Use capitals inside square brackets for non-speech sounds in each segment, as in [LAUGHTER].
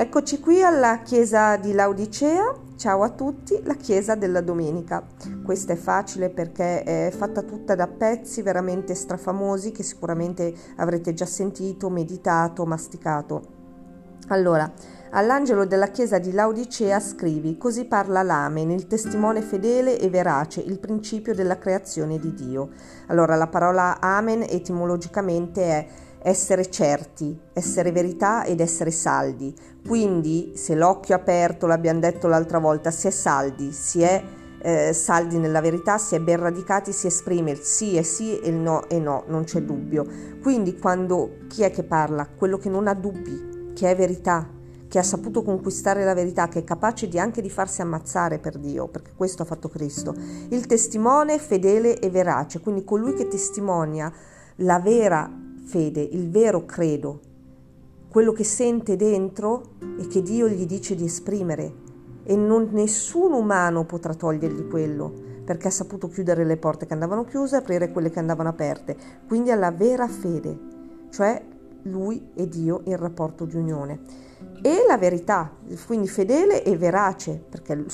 Eccoci qui alla chiesa di Laodicea. Ciao a tutti, la chiesa della domenica. Questa è facile perché è fatta tutta da pezzi veramente strafamosi che sicuramente avrete già sentito, meditato, masticato. Allora, all'angelo della chiesa di Laodicea scrivi: Così parla l'Amen, il testimone fedele e verace, il principio della creazione di Dio. Allora, la parola Amen etimologicamente è essere certi, essere verità ed essere saldi. Quindi, se l'occhio aperto, l'abbiamo detto l'altra volta, si è saldi, si è eh, saldi nella verità, si è ben radicati, si esprime il sì è sì e il no è no, non c'è dubbio. Quindi, quando chi è che parla? Quello che non ha dubbi, che è verità, che ha saputo conquistare la verità, che è capace di anche di farsi ammazzare per Dio, perché questo ha fatto Cristo. Il testimone fedele e verace, quindi colui che testimonia la vera fede, il vero credo, quello che sente dentro e che Dio gli dice di esprimere e non, nessun umano potrà togliergli quello perché ha saputo chiudere le porte che andavano chiuse e aprire quelle che andavano aperte. Quindi alla vera fede, cioè lui e Dio in rapporto di unione. E la verità, quindi fedele e verace, perché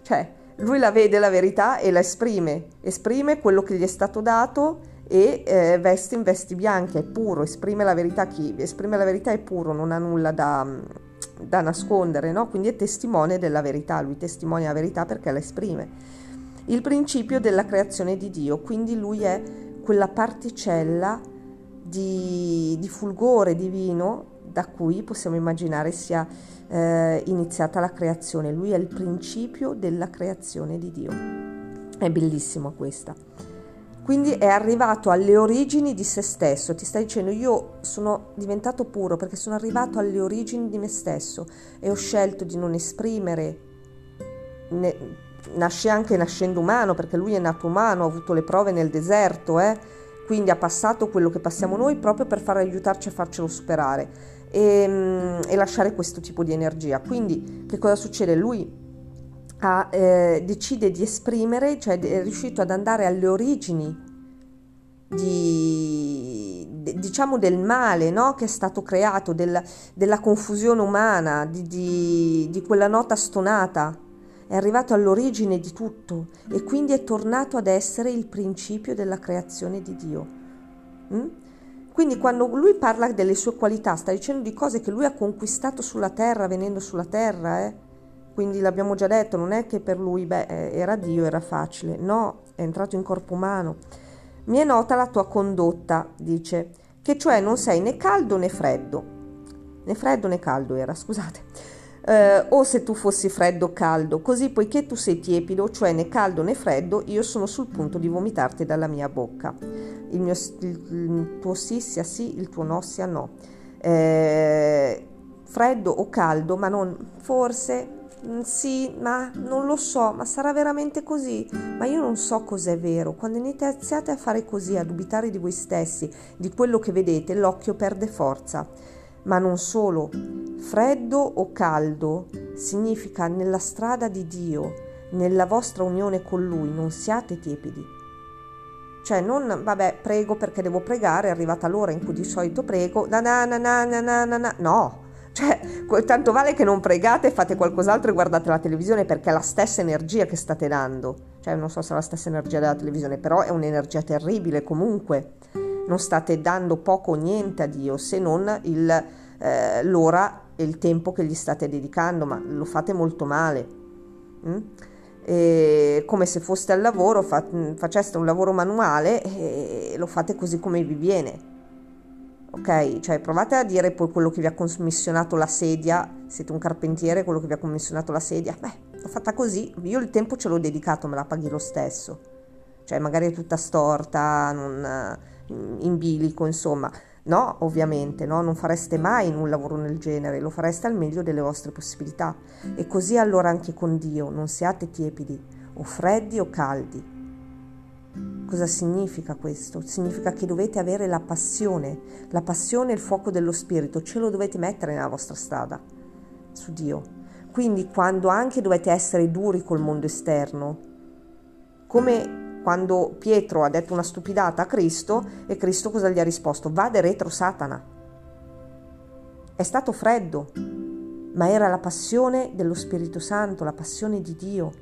cioè, lui la vede la verità e la esprime, esprime quello che gli è stato dato e eh, veste in vesti bianche, è puro, esprime la verità, chi esprime la verità è puro, non ha nulla da, da nascondere, no? quindi è testimone della verità, lui testimonia la verità perché la esprime. Il principio della creazione di Dio, quindi lui è quella particella di, di fulgore divino da cui possiamo immaginare sia eh, iniziata la creazione, lui è il principio della creazione di Dio. È bellissima questa. Quindi è arrivato alle origini di se stesso, ti sta dicendo io sono diventato puro perché sono arrivato alle origini di me stesso e ho scelto di non esprimere, ne, nasce anche nascendo umano perché lui è nato umano, ha avuto le prove nel deserto, eh? quindi ha passato quello che passiamo noi proprio per far aiutarci a farcelo superare e, mm, e lasciare questo tipo di energia. Quindi che cosa succede? Lui ha, eh, decide di esprimere, cioè è riuscito ad andare alle origini di, diciamo del male no? che è stato creato, del, della confusione umana, di, di, di, quella nota stonata. È arrivato all'origine di tutto e quindi è tornato ad essere il principio della creazione di Dio. Mm? Quindi quando lui parla delle sue qualità, sta dicendo di cose che lui ha conquistato sulla terra, venendo sulla terra, eh? Quindi l'abbiamo già detto, non è che per lui beh, eh, era Dio, era facile, no, è entrato in corpo umano. Mi è nota la tua condotta, dice, che cioè non sei né caldo né freddo. Né freddo né caldo era, scusate. Eh, o se tu fossi freddo o caldo, così poiché tu sei tiepido, cioè né caldo né freddo, io sono sul punto di vomitarti dalla mia bocca. Il, mio, il, il tuo sì sia sì, il tuo no sia no. Eh, freddo o caldo, ma non forse sì, ma non lo so, ma sarà veramente così? Ma io non so cos'è vero. Quando iniziate a fare così, a dubitare di voi stessi, di quello che vedete, l'occhio perde forza. Ma non solo. Freddo o caldo significa nella strada di Dio, nella vostra unione con Lui, non siate tiepidi. Cioè, non, vabbè, prego perché devo pregare, è arrivata l'ora in cui di solito prego, na na na na na na na, no, cioè, tanto vale che non pregate, fate qualcos'altro e guardate la televisione perché è la stessa energia che state dando. Cioè, non so se è la stessa energia della televisione, però è un'energia terribile comunque. Non state dando poco o niente a Dio se non il, eh, l'ora e il tempo che gli state dedicando, ma lo fate molto male. Mm? E come se foste al lavoro, fa, faceste un lavoro manuale e lo fate così come vi viene ok? Cioè provate a dire poi quello che vi ha commissionato la sedia, siete un carpentiere, quello che vi ha commissionato la sedia, beh, l'ho fatta così, io il tempo ce l'ho dedicato, me la paghi lo stesso. Cioè magari è tutta storta, non, in bilico, insomma. No, ovviamente, no? non fareste mai un lavoro del genere, lo fareste al meglio delle vostre possibilità. E così allora anche con Dio, non siate tiepidi, o freddi o caldi, Cosa significa questo? Significa che dovete avere la passione, la passione e il fuoco dello spirito, ce lo dovete mettere nella vostra strada su Dio. Quindi quando anche dovete essere duri col mondo esterno, come quando Pietro ha detto una stupidata a Cristo e Cristo cosa gli ha risposto? Vade retro Satana. È stato freddo, ma era la passione dello Spirito Santo, la passione di Dio,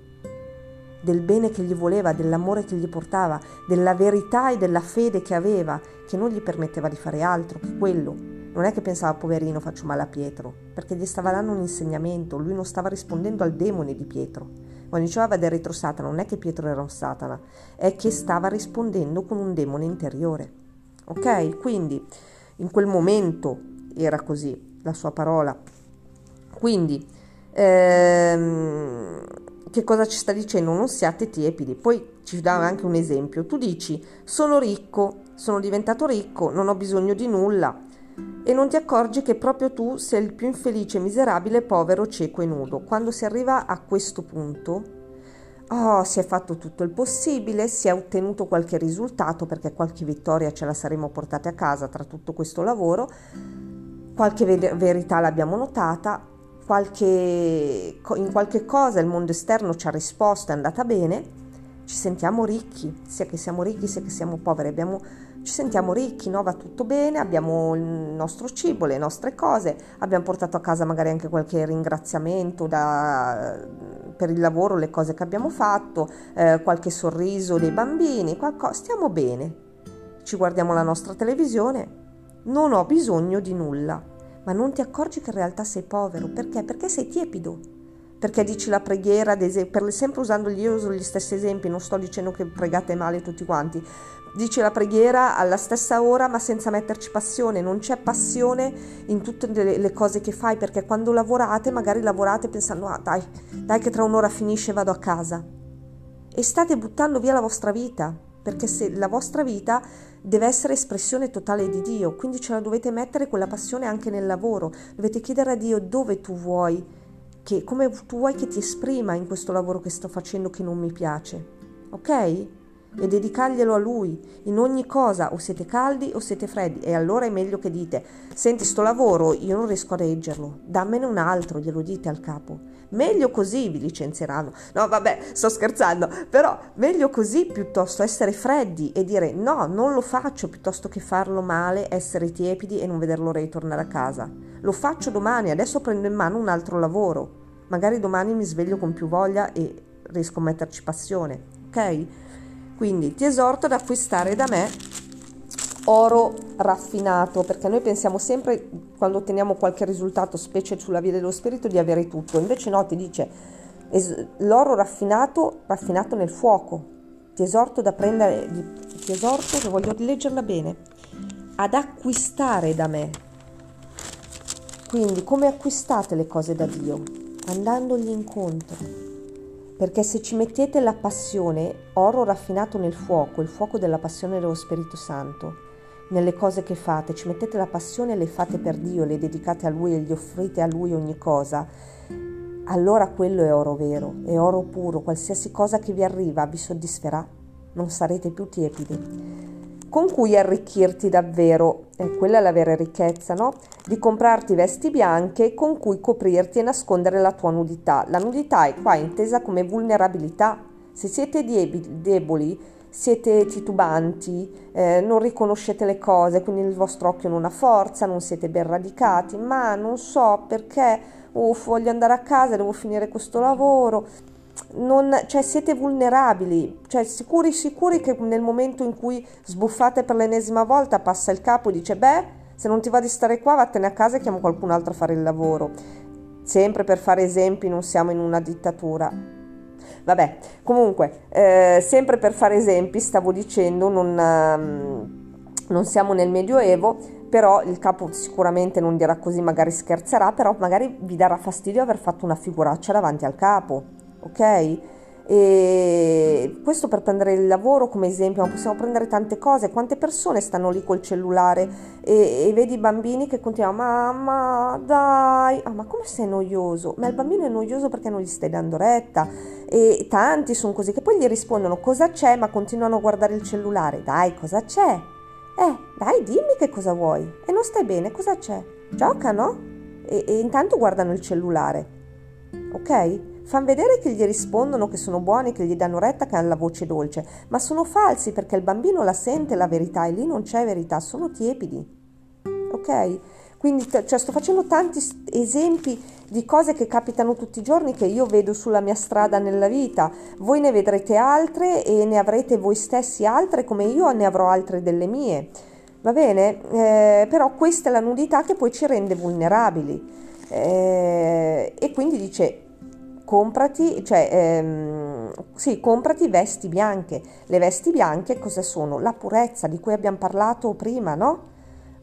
del bene che gli voleva, dell'amore che gli portava, della verità e della fede che aveva, che non gli permetteva di fare altro che quello. Non è che pensava, poverino, faccio male a Pietro, perché gli stava dando un insegnamento, lui non stava rispondendo al demone di Pietro. Quando diceva vada retro Satana, non è che Pietro era un Satana, è che stava rispondendo con un demone interiore. Ok? Quindi in quel momento era così la sua parola. Quindi, ehm, che cosa ci sta dicendo? Non siate tiepidi. Poi ci dà anche un esempio. Tu dici, sono ricco, sono diventato ricco, non ho bisogno di nulla. E non ti accorgi che proprio tu sei il più infelice, miserabile, povero, cieco e nudo. Quando si arriva a questo punto, Oh, si è fatto tutto il possibile, si è ottenuto qualche risultato perché qualche vittoria ce la saremmo portate a casa tra tutto questo lavoro, qualche verità l'abbiamo notata, qualche, in qualche cosa il mondo esterno ci ha risposto, è andata bene, ci sentiamo ricchi, sia che siamo ricchi sia che siamo poveri, abbiamo, ci sentiamo ricchi, no? va tutto bene, abbiamo il nostro cibo, le nostre cose, abbiamo portato a casa magari anche qualche ringraziamento da, per il lavoro, le cose che abbiamo fatto, eh, qualche sorriso dei bambini, qualcosa, stiamo bene, ci guardiamo la nostra televisione, non ho bisogno di nulla ma non ti accorgi che in realtà sei povero. Perché? Perché sei tiepido. Perché dici la preghiera, per, sempre usando gli, uso gli stessi esempi, non sto dicendo che pregate male tutti quanti. Dici la preghiera alla stessa ora ma senza metterci passione, non c'è passione in tutte le, le cose che fai perché quando lavorate magari lavorate pensando ah dai, dai che tra un'ora finisce e vado a casa e state buttando via la vostra vita perché se la vostra vita deve essere espressione totale di Dio, quindi ce la dovete mettere quella passione anche nel lavoro, dovete chiedere a Dio dove tu vuoi, che, come tu vuoi che ti esprima in questo lavoro che sto facendo che non mi piace, ok? E dedicarglielo a Lui in ogni cosa, o siete caldi o siete freddi, e allora è meglio che dite, senti sto lavoro, io non riesco a reggerlo, dammene un altro, glielo dite al capo Meglio così vi licenzieranno. No, vabbè, sto scherzando, però meglio così piuttosto essere freddi e dire no, non lo faccio piuttosto che farlo male, essere tiepidi e non veder l'ora di tornare a casa. Lo faccio domani, adesso prendo in mano un altro lavoro. Magari domani mi sveglio con più voglia e riesco a metterci passione, ok? Quindi ti esorto ad acquistare da me oro raffinato, perché noi pensiamo sempre, quando otteniamo qualche risultato, specie sulla via dello spirito, di avere tutto. Invece no, ti dice l'oro raffinato, raffinato nel fuoco. Ti esorto da prendere, ti esorto, che voglio leggerla bene, ad acquistare da me. Quindi come acquistate le cose da Dio? Andandogli incontro. Perché se ci mettete la passione, oro raffinato nel fuoco, il fuoco della passione dello Spirito Santo, nelle cose che fate, ci mettete la passione e le fate per Dio, le dedicate a Lui e gli offrite a Lui ogni cosa, allora quello è oro vero, è oro puro, qualsiasi cosa che vi arriva vi soddisferà, non sarete più tiepidi. Con cui arricchirti davvero, eh, quella la vera ricchezza, no? Di comprarti vesti bianche con cui coprirti e nascondere la tua nudità. La nudità è qua intesa come vulnerabilità. Se siete deboli, siete titubanti, eh, non riconoscete le cose, quindi il vostro occhio non ha forza, non siete ben radicati, ma non so perché, uff, voglio andare a casa, devo finire questo lavoro. Non, cioè siete vulnerabili, cioè sicuri sicuri che nel momento in cui sbuffate per l'ennesima volta passa il capo e dice beh se non ti va di stare qua vattene a casa e chiamo qualcun altro a fare il lavoro. Sempre per fare esempi non siamo in una dittatura, Vabbè, comunque, eh, sempre per fare esempi, stavo dicendo, non, um, non siamo nel Medioevo, però il capo sicuramente non dirà così, magari scherzerà, però magari vi darà fastidio aver fatto una figuraccia davanti al capo, ok? E questo per prendere il lavoro come esempio, ma possiamo prendere tante cose. Quante persone stanno lì col cellulare e, e vedi i bambini che continuano, mamma, dai, ah, ma come sei noioso? Ma il bambino è noioso perché non gli stai dando retta. E tanti sono così che poi gli rispondono cosa c'è, ma continuano a guardare il cellulare. Dai, cosa c'è? Eh, dai, dimmi che cosa vuoi. E non stai bene, cosa c'è? Giocano? E, e intanto guardano il cellulare. Ok? Fanno vedere che gli rispondono che sono buoni, che gli danno retta, che hanno la voce dolce, ma sono falsi perché il bambino la sente la verità e lì non c'è verità, sono tiepidi. Ok? Quindi cioè, sto facendo tanti esempi di cose che capitano tutti i giorni che io vedo sulla mia strada nella vita. Voi ne vedrete altre e ne avrete voi stessi altre come io ne avrò altre delle mie. Va bene? Eh, però questa è la nudità che poi ci rende vulnerabili. Eh, e quindi dice comprati, cioè, ehm, sì, comprati vesti bianche. Le vesti bianche cosa sono? La purezza di cui abbiamo parlato prima, no?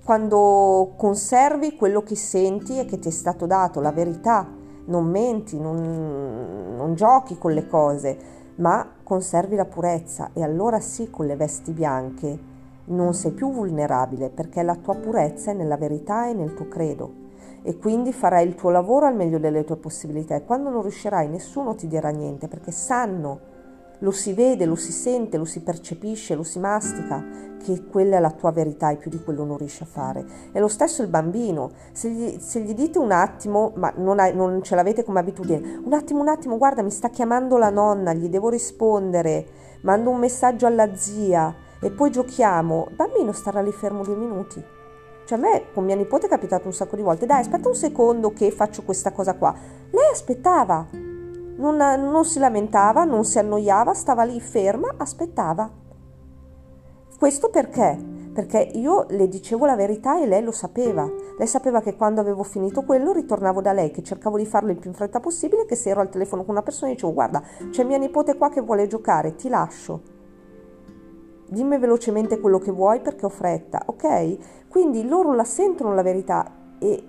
Quando conservi quello che senti e che ti è stato dato, la verità, non menti, non, non giochi con le cose, ma conservi la purezza e allora sì, con le vesti bianche non sei più vulnerabile perché la tua purezza è nella verità e nel tuo credo e quindi farai il tuo lavoro al meglio delle tue possibilità. E quando non riuscirai nessuno ti dirà niente perché sanno, lo si vede, lo si sente, lo si percepisce, lo si mastica che quella è la tua verità e più di quello non riesci a fare. È lo stesso il bambino, se gli, se gli dite un attimo, ma non, hai, non ce l'avete come abitudine, un attimo, un attimo, guarda mi sta chiamando la nonna, gli devo rispondere, mando un messaggio alla zia e poi giochiamo, il bambino starà lì fermo due minuti cioè a me con mia nipote è capitato un sacco di volte, dai aspetta un secondo che faccio questa cosa qua. Lei aspettava, non, non si lamentava, non si annoiava, stava lì ferma, aspettava. Questo perché? Perché io le dicevo la verità e lei lo sapeva. Lei sapeva che quando avevo finito quello ritornavo da lei, che cercavo di farlo il più in fretta possibile, che se ero al telefono con una persona dicevo guarda c'è mia nipote qua che vuole giocare, ti lascio dimmi velocemente quello che vuoi perché ho fretta, ok? Quindi loro la sentono la verità e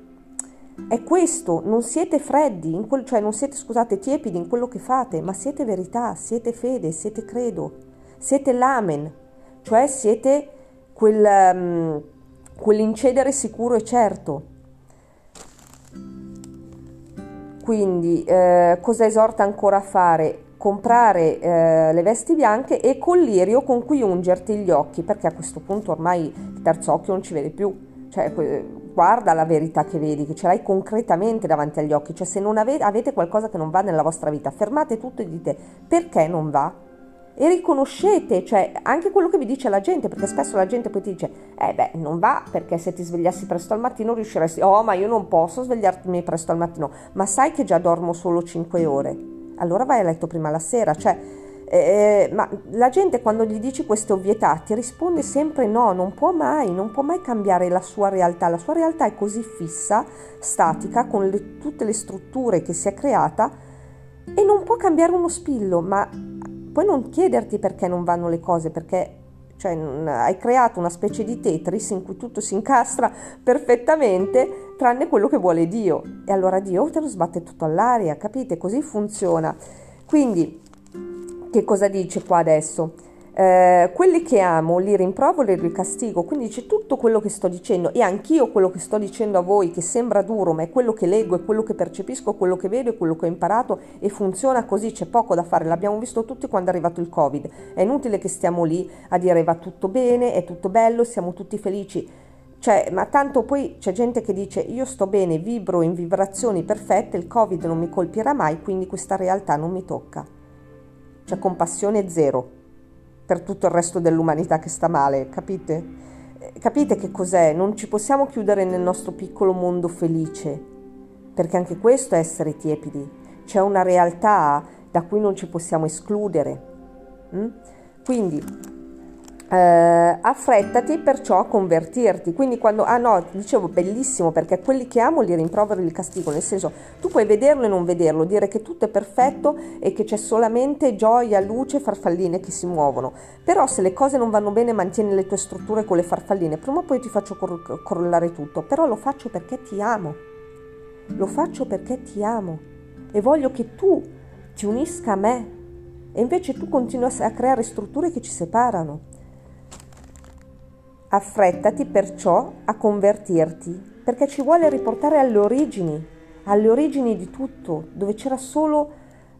è questo, non siete freddi, quel, cioè non siete, scusate, tiepidi in quello che fate, ma siete verità, siete fede, siete credo, siete l'amen, cioè siete quel, um, quell'incedere sicuro e certo. Quindi eh, cosa esorta ancora a fare? Comprare eh, le vesti bianche e col lirio con cui ungerti gli occhi, perché a questo punto ormai il terzo occhio non ci vede più. Cioè, guarda la verità che vedi, che ce l'hai concretamente davanti agli occhi. Cioè, se non avete, avete qualcosa che non va nella vostra vita, fermate tutto e dite perché non va? e riconoscete, cioè anche quello che vi dice la gente, perché spesso la gente poi ti dice, eh beh, non va perché se ti svegliassi presto al mattino riusciresti, oh ma io non posso svegliarmi presto al mattino, ma sai che già dormo solo 5 ore allora vai a letto prima la sera, cioè, eh, ma la gente quando gli dici queste ovvietà ti risponde sempre no, non può mai, non può mai cambiare la sua realtà, la sua realtà è così fissa, statica, con le, tutte le strutture che si è creata e non può cambiare uno spillo, ma puoi non chiederti perché non vanno le cose, perché cioè hai creato una specie di Tetris in cui tutto si incastra perfettamente tranne quello che vuole Dio e allora Dio te lo sbatte tutto all'aria, capite? Così funziona. Quindi che cosa dice qua adesso? Eh, quelli che amo li rimprovero e li castigo, quindi dice tutto quello che sto dicendo e anch'io quello che sto dicendo a voi che sembra duro, ma è quello che leggo, è quello che percepisco, quello che vedo, è quello che ho imparato e funziona così, c'è poco da fare, l'abbiamo visto tutti quando è arrivato il Covid. È inutile che stiamo lì a dire va tutto bene, è tutto bello, siamo tutti felici. Cioè, ma tanto poi c'è gente che dice io sto bene, vibro in vibrazioni perfette, il Covid non mi colpirà mai, quindi questa realtà non mi tocca. C'è compassione zero per tutto il resto dell'umanità che sta male, capite? Eh, capite che cos'è? Non ci possiamo chiudere nel nostro piccolo mondo felice, perché anche questo è essere tiepidi. C'è una realtà da cui non ci possiamo escludere. Mm? Quindi eh, affrettati perciò a convertirti. Quindi quando, ah no, dicevo bellissimo perché quelli che amo li rimprovero e li castigo, nel senso tu puoi vederlo e non vederlo, dire che tutto è perfetto e che c'è solamente gioia, luce, farfalline che si muovono. Però se le cose non vanno bene mantieni le tue strutture con le farfalline, prima o poi ti faccio cor- crollare tutto, però lo faccio perché ti amo. Lo faccio perché ti amo e voglio che tu ti unisca a me. E invece tu continui a creare strutture che ci separano. Affrettati perciò a convertirti, perché ci vuole riportare alle origini, alle origini di tutto, dove c'era solo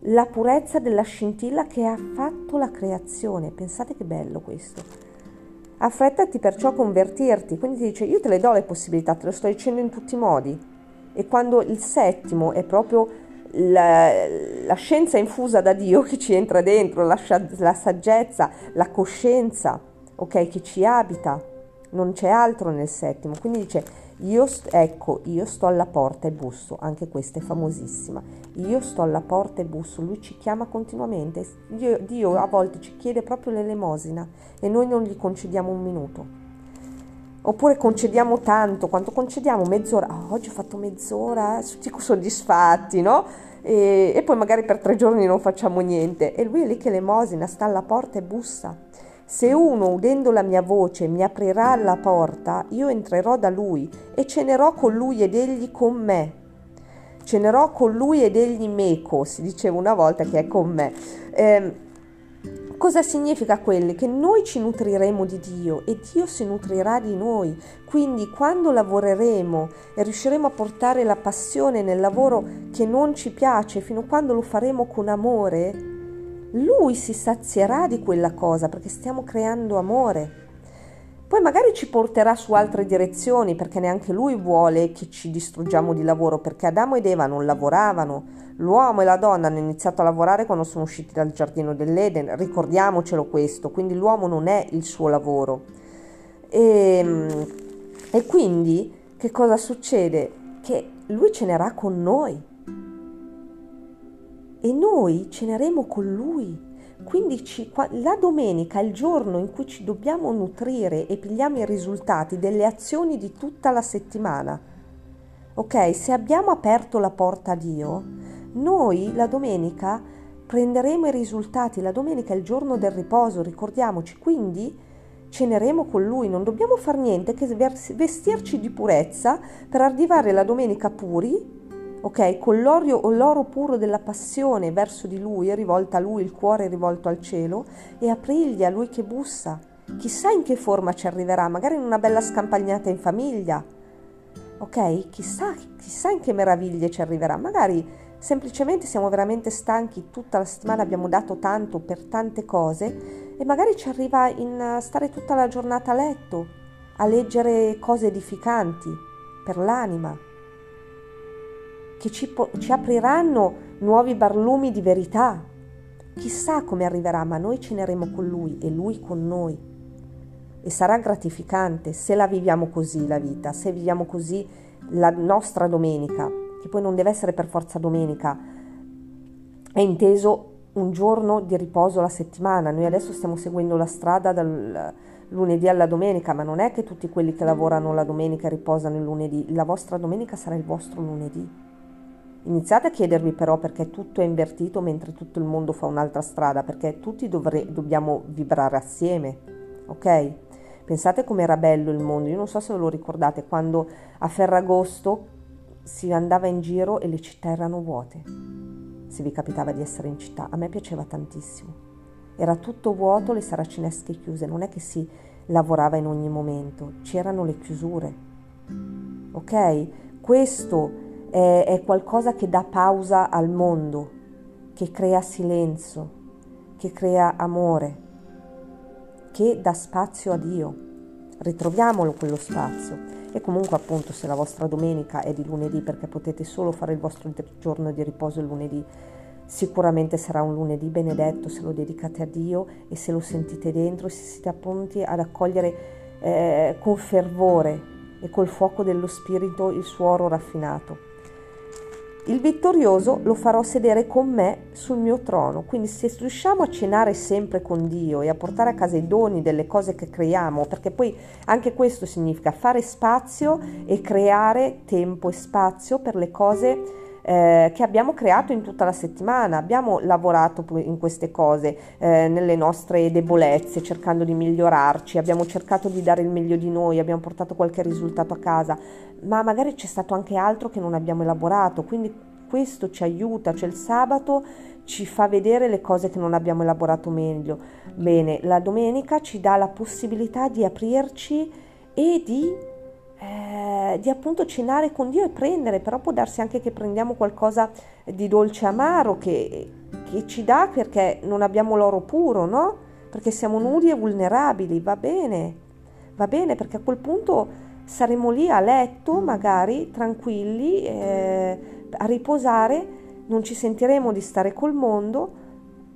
la purezza della scintilla che ha fatto la creazione. Pensate che bello questo. Affrettati perciò a convertirti, quindi ti dice io te le do le possibilità, te lo sto dicendo in tutti i modi. E quando il settimo è proprio la, la scienza infusa da Dio che ci entra dentro, la, la saggezza, la coscienza, ok, che ci abita, non c'è altro nel settimo. Quindi dice, Io, ecco, io sto alla porta e busso, anche questa è famosissima. Io sto alla porta e busso, lui ci chiama continuamente. Dio, Dio a volte ci chiede proprio l'elemosina e noi non gli concediamo un minuto. Oppure concediamo tanto, quanto concediamo? Mezz'ora. Oh, oggi ho fatto mezz'ora, tutti soddisfatti, no? E, e poi magari per tre giorni non facciamo niente. E lui è lì che l'elemosina sta alla porta e bussa. Se uno, udendo la mia voce, mi aprirà la porta, io entrerò da lui e cenerò con lui ed egli con me. Cenerò con lui ed egli meco, si diceva una volta che è con me. Eh, cosa significa quello? Che noi ci nutriremo di Dio e Dio si nutrirà di noi. Quindi quando lavoreremo e riusciremo a portare la passione nel lavoro che non ci piace, fino a quando lo faremo con amore, lui si sazierà di quella cosa perché stiamo creando amore. Poi magari ci porterà su altre direzioni perché neanche lui vuole che ci distruggiamo di lavoro perché Adamo ed Eva non lavoravano. L'uomo e la donna hanno iniziato a lavorare quando sono usciti dal giardino dell'Eden, ricordiamocelo questo, quindi l'uomo non è il suo lavoro. E, ehm, e quindi che cosa succede? Che lui cenerà con noi e noi ceneremo con lui. Quindi ci, la domenica è il giorno in cui ci dobbiamo nutrire e pigliamo i risultati delle azioni di tutta la settimana. Ok, se abbiamo aperto la porta a Dio, noi la domenica prenderemo i risultati. La domenica è il giorno del riposo, ricordiamoci, quindi ceneremo con Lui. Non dobbiamo fare niente che vestirci di purezza per arrivare la domenica puri ok? Con l'oro, l'oro puro della passione verso di lui, rivolta a lui, il cuore rivolto al cielo, e aprirgli a lui che bussa. Chissà in che forma ci arriverà, magari in una bella scampagnata in famiglia, ok? Chissà, chissà in che meraviglie ci arriverà, magari semplicemente siamo veramente stanchi, tutta la settimana abbiamo dato tanto per tante cose e magari ci arriva in stare tutta la giornata a letto, a leggere cose edificanti per l'anima che ci, po- ci apriranno nuovi barlumi di verità. Chissà come arriverà, ma noi ceneremo con Lui e Lui con noi. E sarà gratificante se la viviamo così la vita, se viviamo così la nostra domenica, che poi non deve essere per forza domenica, è inteso un giorno di riposo alla settimana. Noi adesso stiamo seguendo la strada dal lunedì alla domenica, ma non è che tutti quelli che lavorano la domenica riposano il lunedì, la vostra domenica sarà il vostro lunedì. Iniziate a chiedervi però perché tutto è invertito mentre tutto il mondo fa un'altra strada, perché tutti dovre- dobbiamo vibrare assieme, ok? Pensate com'era bello il mondo, io non so se ve lo ricordate, quando a Ferragosto si andava in giro e le città erano vuote, se vi capitava di essere in città, a me piaceva tantissimo. Era tutto vuoto, le saracinesche chiuse, non è che si lavorava in ogni momento, c'erano le chiusure, ok? Questo è, è qualcosa che dà pausa al mondo, che crea silenzio, che crea amore, che dà spazio a Dio. Ritroviamolo quello spazio. E comunque appunto se la vostra domenica è di lunedì perché potete solo fare il vostro giorno di riposo il lunedì, sicuramente sarà un lunedì benedetto se lo dedicate a Dio e se lo sentite dentro e se siete pronti ad accogliere eh, con fervore e col fuoco dello Spirito il suo oro raffinato. Il vittorioso lo farò sedere con me sul mio trono. Quindi se riusciamo a cenare sempre con Dio e a portare a casa i doni delle cose che creiamo, perché poi anche questo significa fare spazio e creare tempo e spazio per le cose eh, che abbiamo creato in tutta la settimana. Abbiamo lavorato in queste cose, eh, nelle nostre debolezze, cercando di migliorarci, abbiamo cercato di dare il meglio di noi, abbiamo portato qualche risultato a casa, ma magari c'è stato anche altro che non abbiamo elaborato, quindi questo ci aiuta, cioè il sabato ci fa vedere le cose che non abbiamo elaborato meglio. Bene, la domenica ci dà la possibilità di aprirci e di, eh, di appunto cenare con Dio e prendere, però può darsi anche che prendiamo qualcosa di dolce amaro che, che ci dà perché non abbiamo l'oro puro, no? Perché siamo nudi e vulnerabili, va bene, va bene perché a quel punto saremo lì a letto, magari tranquilli, eh, a riposare, non ci sentiremo di stare col mondo,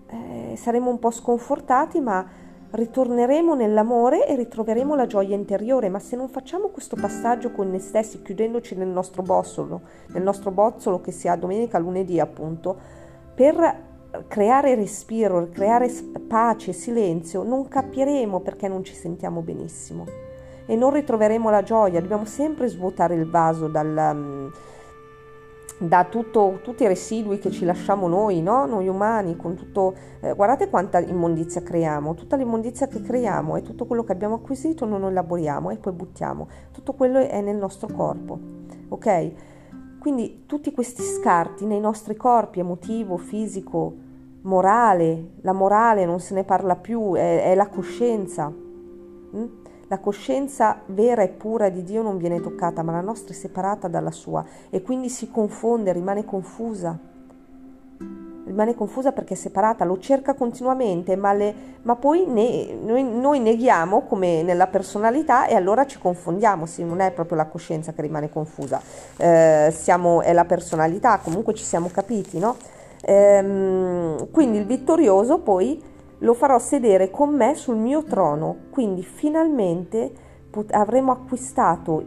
eh, saremo un po' sconfortati, ma ritorneremo nell'amore e ritroveremo la gioia interiore, ma se non facciamo questo passaggio con noi stessi, chiudendoci nel nostro bozzolo, nel nostro bozzolo che sia domenica, lunedì appunto, per creare respiro, creare pace, silenzio, non capiremo perché non ci sentiamo benissimo e non ritroveremo la gioia. Dobbiamo sempre svuotare il vaso dal, da tutto, tutti i residui che ci lasciamo noi, no? noi umani, con tutto, eh, guardate quanta immondizia creiamo, tutta l'immondizia che creiamo e tutto quello che abbiamo acquisito non lo elaboriamo e poi buttiamo, tutto quello è nel nostro corpo, ok? Quindi tutti questi scarti nei nostri corpi, emotivo, fisico, morale, la morale non se ne parla più, è, è la coscienza. Mm? La coscienza vera e pura di Dio non viene toccata, ma la nostra è separata dalla sua e quindi si confonde, rimane confusa. Rimane confusa perché è separata, lo cerca continuamente, ma, le, ma poi ne, noi, noi, neghiamo come nella personalità e allora ci confondiamo. Sì, non è proprio la coscienza che rimane confusa, eh, siamo, è la personalità, comunque ci siamo capiti, no? Ehm, quindi il vittorioso poi lo farò sedere con me sul mio trono, quindi finalmente pot- avremo acquistato,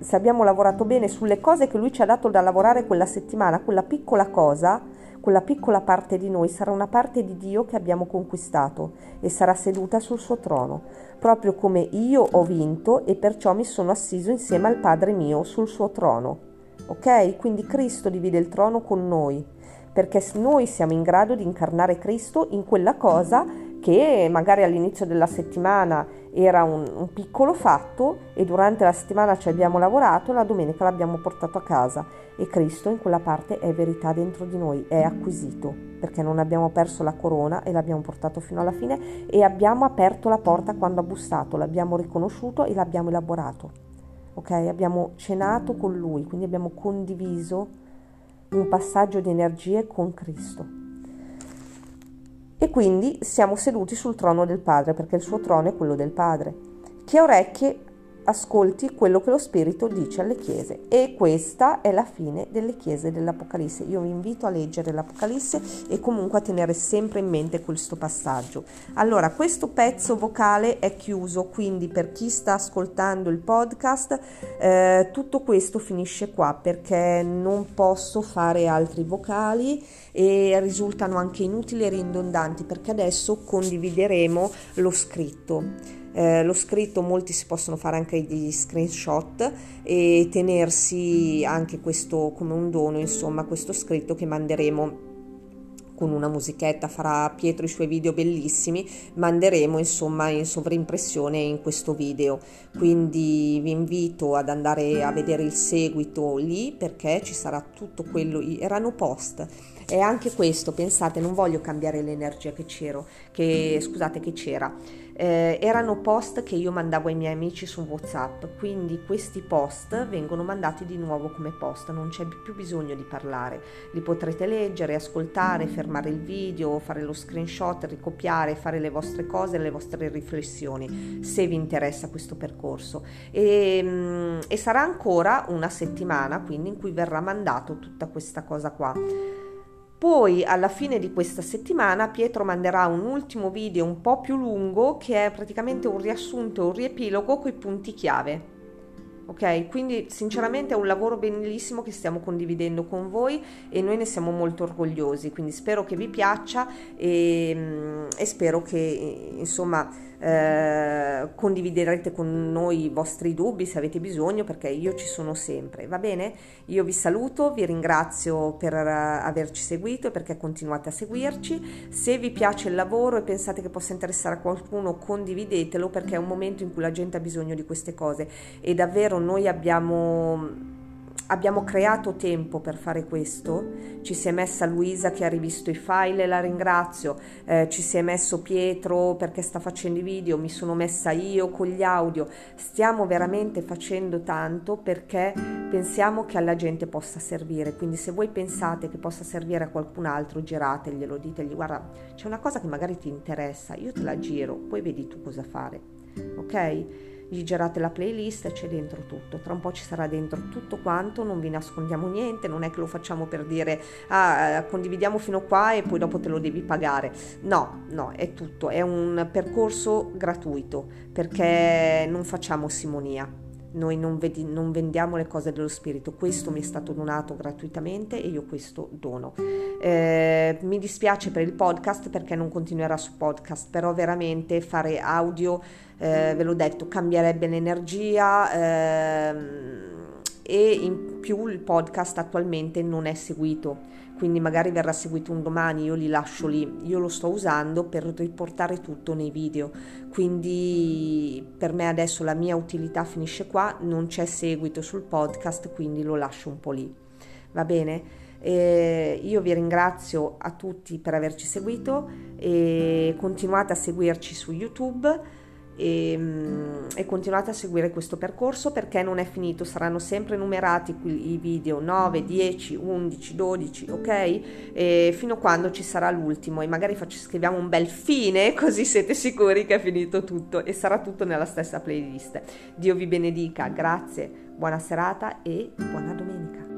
se abbiamo lavorato bene sulle cose che lui ci ha dato da lavorare quella settimana, quella piccola cosa, quella piccola parte di noi sarà una parte di Dio che abbiamo conquistato e sarà seduta sul suo trono, proprio come io ho vinto e perciò mi sono assiso insieme al Padre mio sul suo trono. Ok? Quindi Cristo divide il trono con noi perché noi siamo in grado di incarnare Cristo in quella cosa che magari all'inizio della settimana era un, un, piccolo fatto e durante la settimana ci abbiamo lavorato la domenica l'abbiamo portato a casa e Cristo in quella parte è verità dentro di noi, è acquisito perché non abbiamo perso la corona e l'abbiamo portato fino alla fine e abbiamo aperto la porta quando ha bussato, l'abbiamo riconosciuto e l'abbiamo elaborato. Ok? Abbiamo cenato con lui, quindi abbiamo condiviso un passaggio di energie con Cristo. E quindi siamo seduti sul trono del Padre, perché il suo trono è quello del Padre. Chi ha orecchie ascolti quello che lo Spirito dice alle chiese e questa è la fine delle chiese dell'Apocalisse. Io vi invito a leggere l'Apocalisse e comunque a tenere sempre in mente questo passaggio. Allora, questo pezzo vocale è chiuso, quindi per chi sta ascoltando il podcast, eh, tutto questo finisce qua perché non posso fare altri vocali e risultano anche inutili e ridondanti perché adesso condivideremo lo scritto. Eh, lo scritto molti si possono fare anche degli screenshot e tenersi anche questo come un dono, insomma, questo scritto che manderemo con una musichetta, farà Pietro i suoi video bellissimi, manderemo insomma in sovrimpressione in questo video. Quindi vi invito ad andare a vedere il seguito lì perché ci sarà tutto quello, erano post. E anche questo, pensate, non voglio cambiare l'energia che c'ero, che scusate che c'era eh, erano post che io mandavo ai miei amici su WhatsApp, quindi questi post vengono mandati di nuovo come post, non c'è più bisogno di parlare, li potrete leggere, ascoltare, fermare il video, fare lo screenshot, ricopiare, fare le vostre cose, le vostre riflessioni, se vi interessa questo percorso. E, mm, e sarà ancora una settimana, quindi in cui verrà mandato tutta questa cosa qua. Poi alla fine di questa settimana Pietro manderà un ultimo video un po' più lungo che è praticamente un riassunto, un riepilogo con i punti chiave. Ok, quindi sinceramente è un lavoro bellissimo che stiamo condividendo con voi e noi ne siamo molto orgogliosi, quindi spero che vi piaccia e, mm, e spero che insomma eh, condividerete con noi i vostri dubbi se avete bisogno perché io ci sono sempre, va bene? Io vi saluto, vi ringrazio per averci seguito e perché continuate a seguirci. Se vi piace il lavoro e pensate che possa interessare a qualcuno, condividetelo perché è un momento in cui la gente ha bisogno di queste cose e davvero noi abbiamo abbiamo creato tempo per fare questo, ci si è messa Luisa che ha rivisto i file e la ringrazio, eh, ci si è messo Pietro perché sta facendo i video, mi sono messa io con gli audio, stiamo veramente facendo tanto perché pensiamo che alla gente possa servire, quindi se voi pensate che possa servire a qualcun altro girateglielo, ditegli guarda c'è una cosa che magari ti interessa, io te la giro, poi vedi tu cosa fare, ok? Gli girate la playlist c'è dentro tutto. Tra un po' ci sarà dentro tutto quanto, non vi nascondiamo niente, non è che lo facciamo per dire ah, eh, condividiamo fino qua e poi dopo te lo devi pagare. No, no, è tutto, è un percorso gratuito perché non facciamo simonia noi non, vedi, non, vendiamo le cose dello spirito, questo mi è stato donato gratuitamente e io questo dono. Eh, mi dispiace per il podcast perché non continuerà su podcast, però veramente fare audio, eh, ve l'ho detto, cambierebbe l'energia. Eh, e in più il podcast attualmente non è seguito quindi magari verrà seguito un domani, io li lascio lì, io lo sto usando per riportare tutto nei video, quindi per me adesso la mia utilità finisce qua, non c'è seguito sul podcast, quindi lo lascio un po' lì. Va bene? Eh, io vi ringrazio a tutti per averci seguito e continuate a seguirci su YouTube e, mm, e, continuate a seguire questo percorso perché non è finito, saranno sempre numerati i video 9, 10, 11, 12, ok? E fino a quando ci sarà l'ultimo e magari faccio, scriviamo un bel fine [LAUGHS] così siete sicuri che è finito tutto e sarà tutto nella stessa playlist. Dio vi benedica, grazie, buona serata e buona domenica.